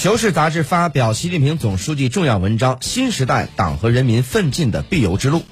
求是杂志发表习近平总书记重要文章新时代党和人民奋进的必由之路。